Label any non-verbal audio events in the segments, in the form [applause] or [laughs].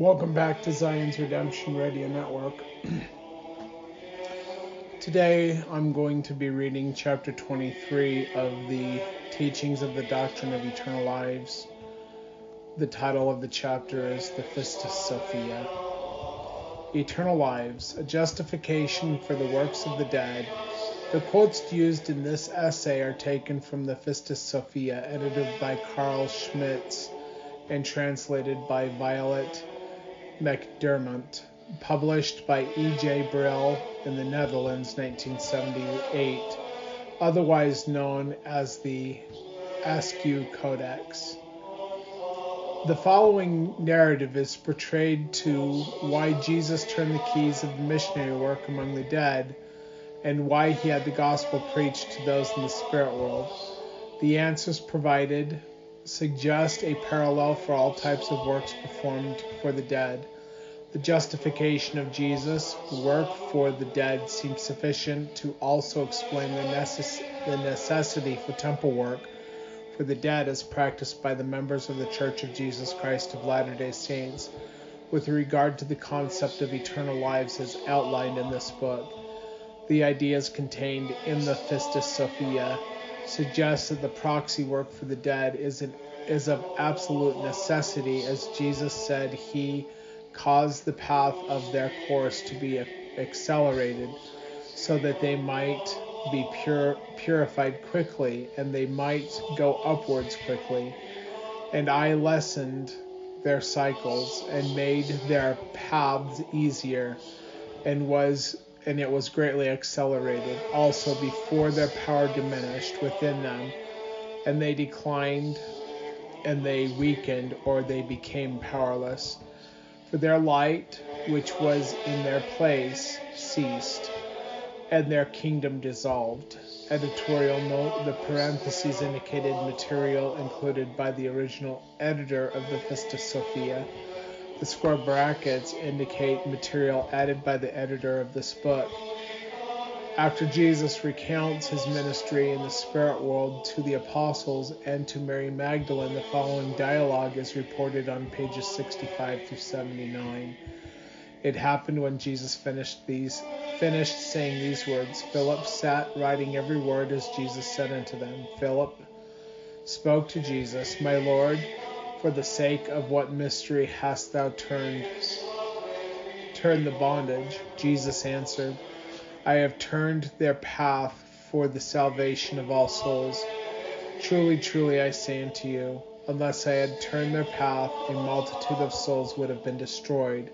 Welcome back to Zion's Redemption Radio Network. Today I'm going to be reading chapter 23 of the Teachings of the Doctrine of Eternal Lives. The title of the chapter is the Pistis Sophia. Eternal Lives, a justification for the works of the dead. The quotes used in this essay are taken from the Pistis Sophia, edited by Carl Schmidt and translated by Violet Macdermot, published by E.J. Brill in the Netherlands, 1978, otherwise known as the Askew Codex. The following narrative is portrayed to why Jesus turned the keys of the missionary work among the dead and why he had the gospel preached to those in the spirit world. The answers provided suggest a parallel for all types of works performed for the dead. The justification of Jesus' work for the dead seems sufficient to also explain the, necess- the necessity for temple work for the dead as practiced by the members of the Church of Jesus Christ of Latter day Saints with regard to the concept of eternal lives as outlined in this book. The ideas contained in the Pistis Sophia suggests that the proxy work for the dead is, an, is of absolute necessity, as Jesus said he caused the path of their course to be accelerated so that they might be pure, purified quickly and they might go upwards quickly. And I lessened their cycles and made their paths easier and was and it was greatly accelerated also before their power diminished within them and they declined and they weakened or they became powerless for their light which was in their place ceased and their kingdom dissolved editorial note the parentheses indicated material included by the original editor of the Pistis Sophia the square brackets indicate material added by the editor of this book. After Jesus recounts his ministry in the spirit world to the apostles and to Mary Magdalene, the following dialogue is reported on pages 65 through 79. It happened when Jesus finished these finished saying these words. Philip sat writing every word as Jesus said unto them. Philip spoke to Jesus, My Lord, for the sake of what mystery hast thou turned turned the bondage? Jesus answered, I have turned their path for the salvation of all souls. Truly, truly, I say unto you, unless I had turned their path, a multitude of souls would have been destroyed,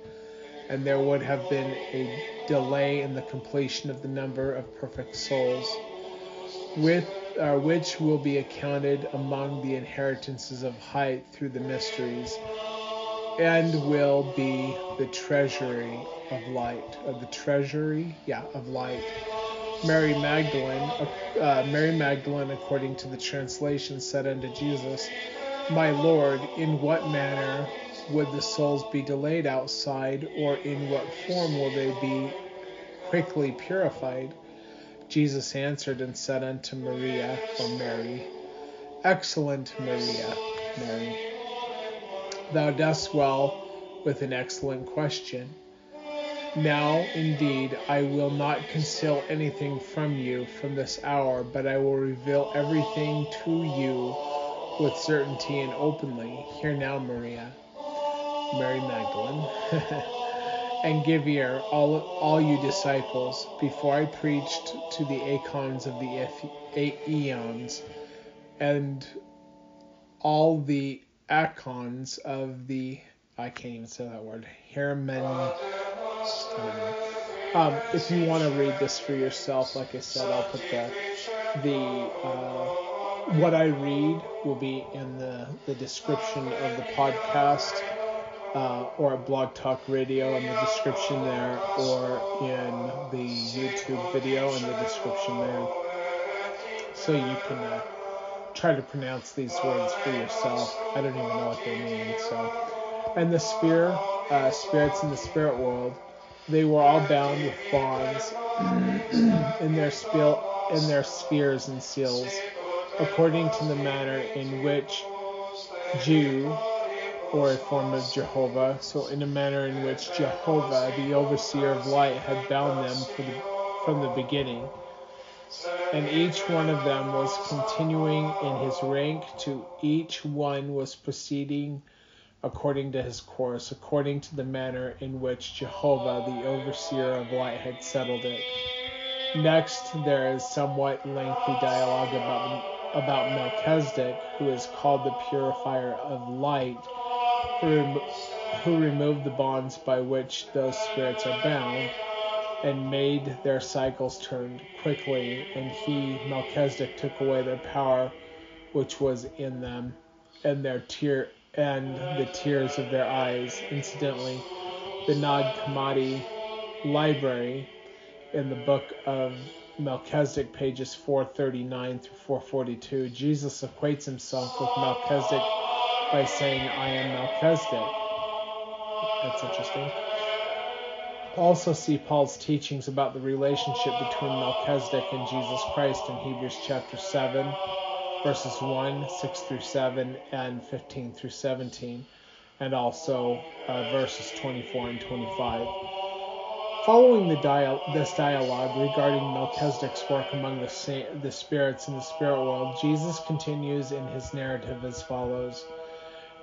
and there would have been a delay in the completion of the number of perfect souls. With uh, which will be accounted among the inheritances of height through the mysteries, and will be the treasury of light, of the treasury, yeah, of light. Mary Magdalene, uh, Mary Magdalene, according to the translation, said unto Jesus, My Lord, in what manner would the souls be delayed outside, or in what form will they be quickly purified? Jesus answered and said unto Maria, or Mary, Excellent Maria, Mary, thou dost well with an excellent question. Now, indeed, I will not conceal anything from you from this hour, but I will reveal everything to you with certainty and openly. Hear now, Maria, Mary Magdalene. [laughs] and give ear, all, all you disciples, before I preached to the aeons of the aeons, and all the aeons of the I can't even say that word. Hermen. Um, if you want to read this for yourself, like I said, I'll put the the uh, what I read will be in the the description of the podcast uh, or at Blog Talk Radio in the description there, or in the YouTube video in the description there. So you can uh, try to pronounce these words for yourself. I don't even know what they mean. So, and the spear, uh, spirits in the spirit world, they were all bound with bonds [clears throat] in their spiel, in their spheres and seals, according to the manner in which Jew or a form of Jehovah, so in a manner in which Jehovah, the overseer of light, had bound them the, from the beginning. And each one of them was continuing in his rank, to each one was proceeding according to his course, according to the manner in which Jehovah, the overseer of light, had settled it. Next, there is somewhat lengthy dialogue about, about Melchizedek, who is called the purifier of light, who, who removed the bonds by which those spirits are bound, and made their cycles turn quickly, and he, Melchizedek, took away their power which was in them, and their tear and the tears of their eyes. Incidentally, the Nag Hammadi library in the book of Melchizedek, pages 439 through 442, Jesus equates himself with Melchizedek by saying, I am Melchizedek. That's interesting. Also, see Paul's teachings about the relationship between Melchizedek and Jesus Christ in Hebrews chapter 7, verses 1, 6 through 7, and 15 through 17, and also uh, verses 24 and 25. Following this dialogue regarding Melchizedek's work among the, sa- the spirits in the spirit world, Jesus continues in his narrative as follows.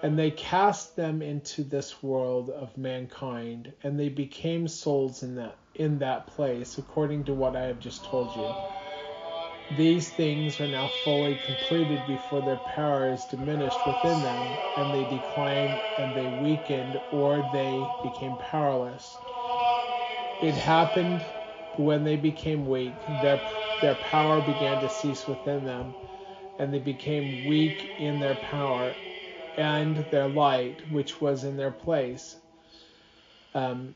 And they cast them into this world of mankind, and they became souls in that in that place, according to what I have just told you. These things are now fully completed before their power is diminished within them, and they declined and they weakened, or they became powerless. It happened when they became weak, their, their power began to cease within them, and they became weak in their power and their light, which was in their place. Um,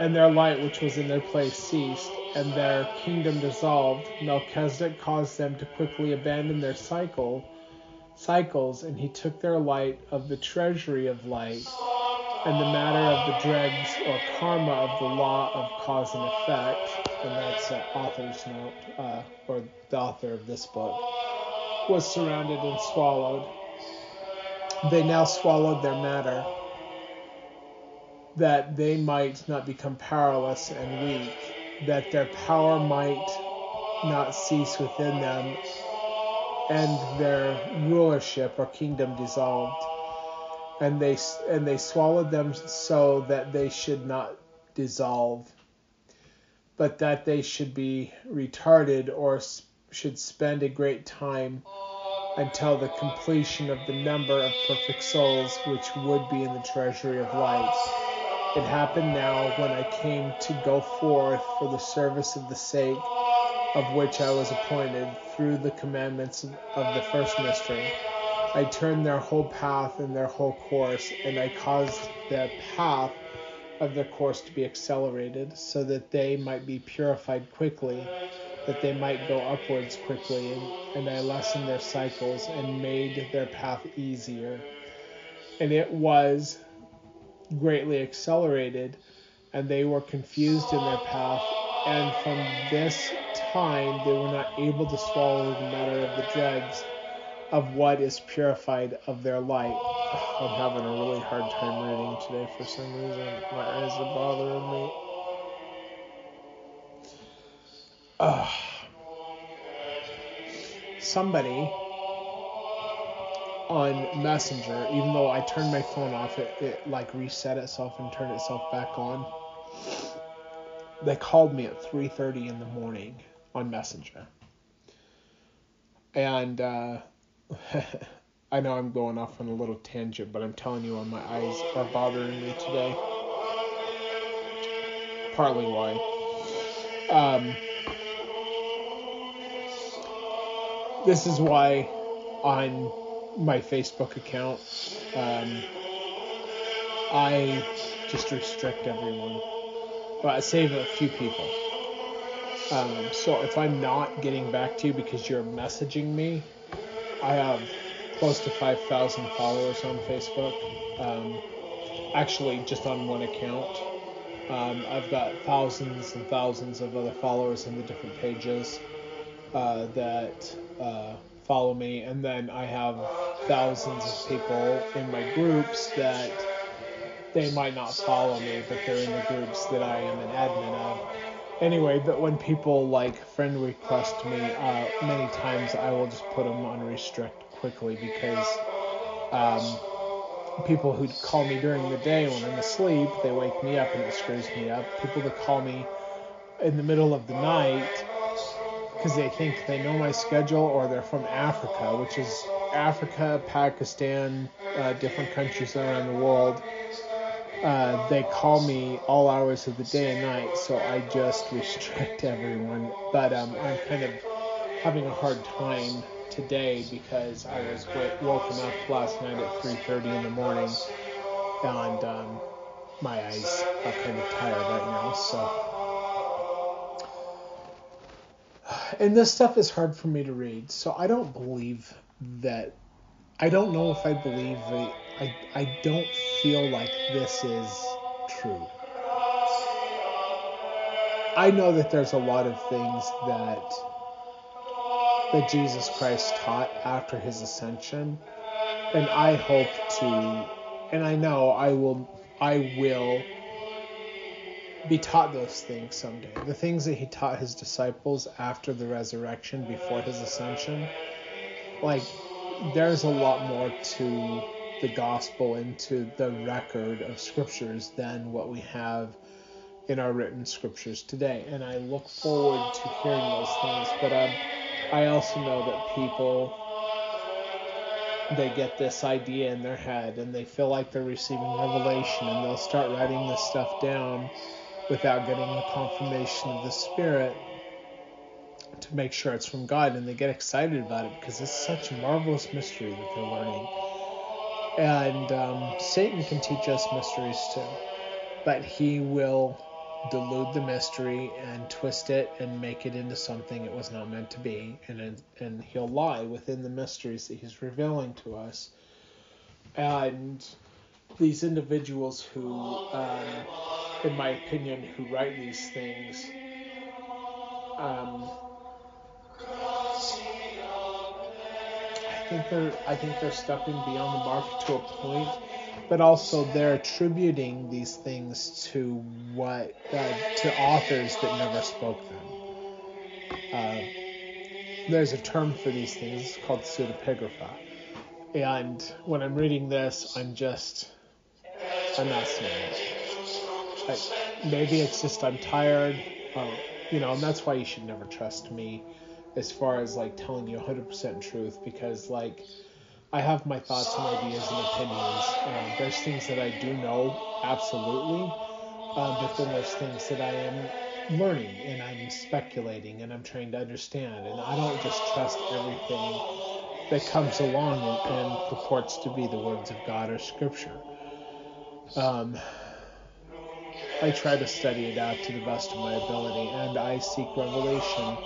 and their light, which was in their place, ceased and their kingdom dissolved, Melchizedek caused them to quickly abandon their cycle cycles, and he took their light of the treasury of light and the matter of the dregs or karma of the law of cause and effect, and that's uh, author's note, uh, or the author of this book, was surrounded and swallowed. They now swallowed their matter, that they might not become powerless and weak that their power might not cease within them and their rulership or kingdom dissolved. And they and they swallowed them so that they should not dissolve but that they should be retarded or should spend a great time until the completion of the number of perfect souls which would be in the treasury of light it happened now when I came to go forth for the service of the sake of which I was appointed through the commandments of the first mystery. I turned their whole path and their whole course, and I caused the path of their course to be accelerated, so that they might be purified quickly, that they might go upwards quickly, and, and I lessened their cycles and made their path easier. And it was greatly accelerated, and they were confused in their path, and from this time they were not able to swallow the matter of the dregs of what is purified of their light. [sighs] I'm having a really hard time reading today for some reason. My eyes are bothering me. Uh, [sighs] somebody on Messenger, even though I turned my phone off, it, it like reset itself and turned itself back on. They called me at 3:30 in the morning on Messenger, and uh, [laughs] I know I'm going off on a little tangent, but I'm telling you, my eyes are bothering me today. Partly why. Um, this is why on my Facebook account. Um, I just restrict everyone, but I save a few people. Um, so if I'm not getting back to you because you're messaging me, I have close to 5,000 followers on Facebook. Um, actually, just on one account. Um, I've got thousands and thousands of other followers in the different pages uh, that uh, follow me, and then I have thousands of people in my groups that they might not follow me, but they're in the groups that I am an admin of. Anyway, but when people like friend request me, uh, many times I will just put them on restrict quickly because um, people who call me during the day when I'm asleep, they wake me up and it screws me up. People that call me in the middle of the night because they think they know my schedule or they're from Africa, which is Africa, Pakistan, uh, different countries around the world. Uh, they call me all hours of the day and night, so I just restrict [laughs] everyone. But um, I'm kind of having a hard time today because I was woken up last night at 3:30 in the morning, and um, my eyes are kind of tired right now. So and this stuff is hard for me to read, so I don't believe that. I don't know if I believe that. I, I don't feel like this is true. I know that there's a lot of things that that Jesus Christ taught after his ascension, and I hope to, and I know I will, I will be taught those things someday. The things that he taught his disciples after the resurrection, before his ascension. Like, there's a lot more to the gospel and to the record of scriptures than what we have in our written scriptures today. And I look forward to hearing those things. But um, I also know that people they get this idea in their head and they feel like they're receiving revelation and they'll start writing this stuff down without getting the confirmation of the Spirit to make sure it's from God. And they get excited about it because it's such a marvelous mystery that they're learning. And um, Satan can teach us mysteries too, but he will delude the mystery and twist it and make it into something it was not meant to be. And, and he'll lie within the mysteries that he's revealing to us. And these individuals who um, in my opinion, who write these things. Um, I think they're I think they're stepping beyond the mark to a point, but also they're attributing these things to what uh, to authors that never spoke them. Uh, there's a term for these things it's called pseudepigrapha, and when I'm reading this, I'm just I'm not seeing it maybe it's just I'm tired, uh, you know, and that's why you should never trust me as far as like telling you 100% truth because like I have my thoughts and ideas and opinions. Uh, there's things that I do know absolutely, uh, but then there's things that I am learning and I'm speculating and I'm trying to understand, and I don't just trust everything that comes along and, and purports to be the words of God or Scripture. Um, I try to study it out to the best of my ability, and I seek revelation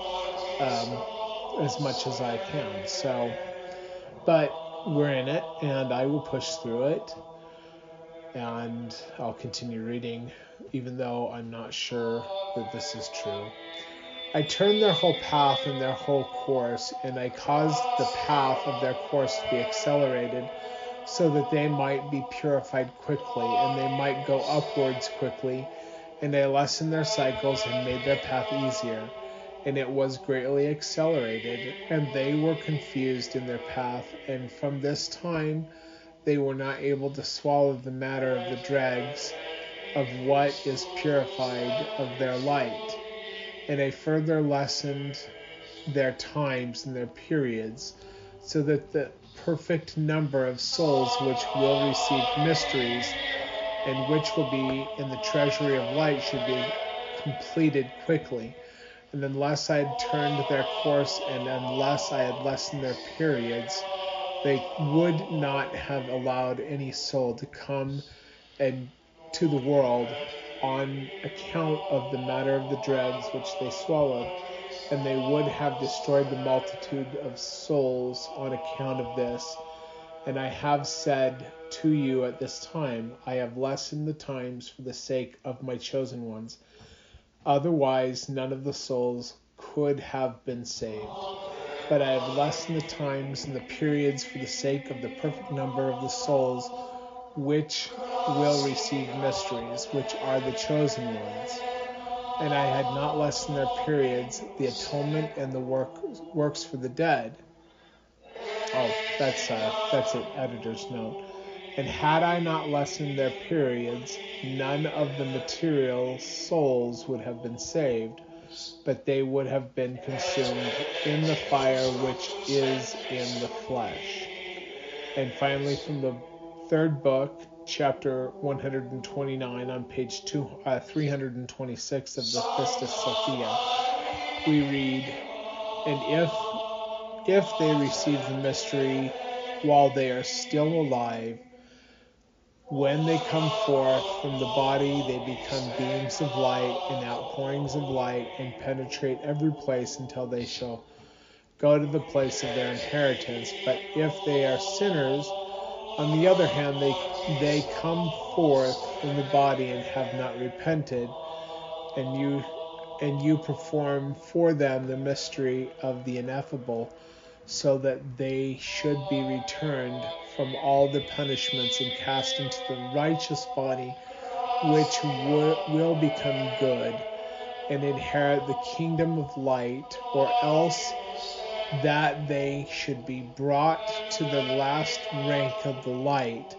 um, as much as I can. So, but we're in it, and I will push through it, and I'll continue reading, even though I'm not sure that this is true. I turned their whole path and their whole course, and I caused the path of their course to be accelerated so that they might be purified quickly and they might go upwards quickly. And they lessened their cycles and made their path easier. And it was greatly accelerated, and they were confused in their path. And from this time, they were not able to swallow the matter of the dregs of what is purified of their light. And they further lessened their times and their periods, so that the perfect number of souls which will receive mysteries and which will be in the treasury of light should be completed quickly. And unless I had turned their course and unless I had lessened their periods, they would not have allowed any soul to come and to the world on account of the matter of the dregs which they swallowed and they would have destroyed the multitude of souls on account of this. And I have said to you at this time, I have lessened the times for the sake of my chosen ones. Otherwise, none of the souls could have been saved. but I have lessened the times and the periods for the sake of the perfect number of the souls which will receive mysteries, which are the chosen ones. And I had not lessened their periods, the atonement and the work, works for the dead. Oh, that's uh, that's an editor's note. And had I not lessened their periods, none of the material souls would have been saved, but they would have been consumed in the fire which is in the flesh. And finally, from the third book, chapter 129, on page two, uh, 326 of the Pistis Sophia, we read, And if if they receive the mystery while they are still alive, when they come forth from the body, they become beams of light and outpourings of light and penetrate every place until they shall go to the place of their inheritance. But if they are sinners, on the other hand, they, they come forth from the body and have not repented, and you and you perform for them the mystery of the ineffable so that they should be returned from all the punishments and cast into the righteous body, which will become good and inherit the kingdom of light, or else that they should be brought to the last rank of the light.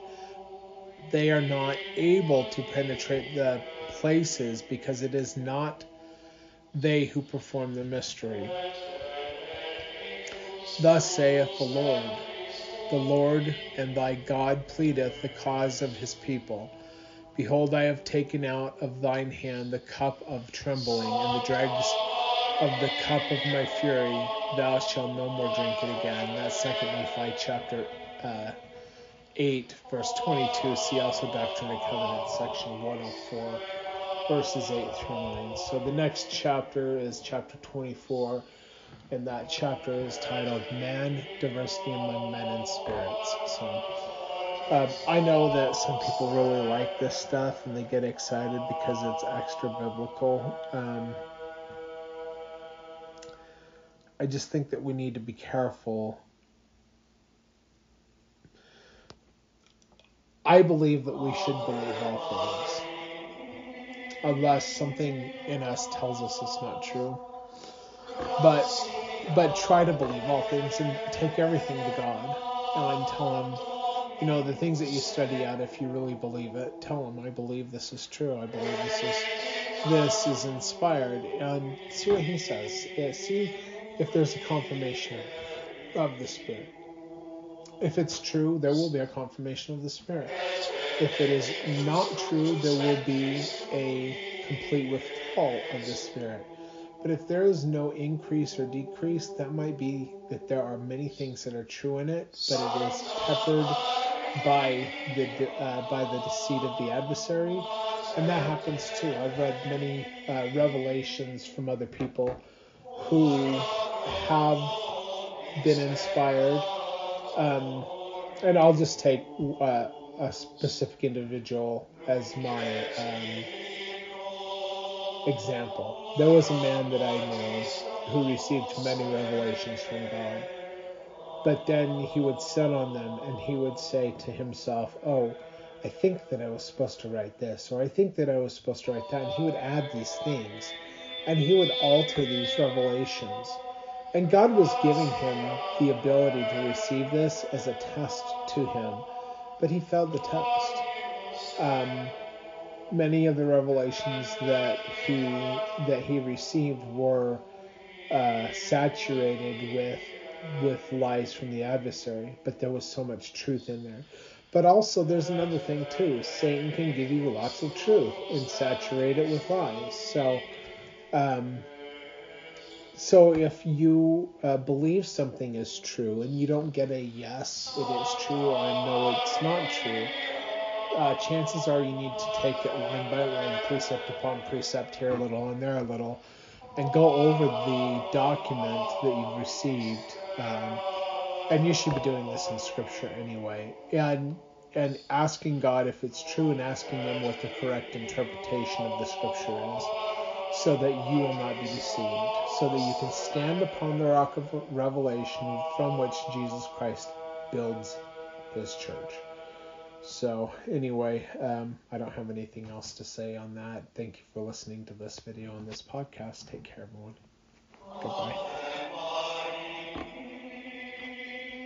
They are not able to penetrate the places because it is not they who perform the mystery. Thus saith the Lord The Lord and thy God pleadeth the cause of his people. Behold, I have taken out of thine hand the cup of trembling, and the dregs of the cup of my fury. Thou shalt no more drink it again. That's Second Nephi chapter uh, 8, verse 22. See also Doctrine and Covenants, section 104, verses 8 through 9. So the next chapter is chapter 24 and that chapter is titled Man, Diversity Among Men and Spirits. So uh, I know that some people really like this stuff and they get excited because it's extra biblical. Um, I just think that we need to be careful. I believe that we should believe all things, unless something in us tells us it's not true. But but try to believe all things and take everything to God and tell Him, you know, the things that you study out. If you really believe it, tell Him, I believe this is true. I believe this is this is inspired, and see what He says. Yeah, see if there's a confirmation of the Spirit. If it's true, there will be a confirmation of the Spirit. If it is not true, there will be a complete withdrawal of the Spirit. But if there is no increase or decrease, that might be that there are many things that are true in it, but it is peppered by the uh, by the deceit of the adversary, and that happens too. I've read many uh, revelations from other people who have been inspired, um, and I'll just take uh, a specific individual as my um, example. There was a man that I knew who received many revelations from God. But then he would sit on them and he would say to himself, Oh, I think that I was supposed to write this, or I think that I was supposed to write that. And he would add these things and he would alter these revelations. And God was giving him the ability to receive this as a test to him, but he failed the test. Um, many of the revelations that he that he received were uh, saturated with with lies from the adversary, but there was so much truth in there. But also, there's another thing too. Satan can give you lots of truth and saturate it with lies. So, um, so if you uh, believe something is true and you don't get a yes, it is true, or no, it's not true uh, chances are you need to take it line by line, precept upon precept, here a little and there a little, and go over the document that you've received. Um, and you should be doing this in Scripture anyway, and and asking God if it's true, and asking Him what the correct interpretation of the Scripture is. So that you will not be deceived, so that you can stand upon the rock of revelation from which Jesus Christ builds his church. So, anyway, um, I don't have anything else to say on that. Thank you for listening to this video and this podcast. Take care, everyone. Goodbye.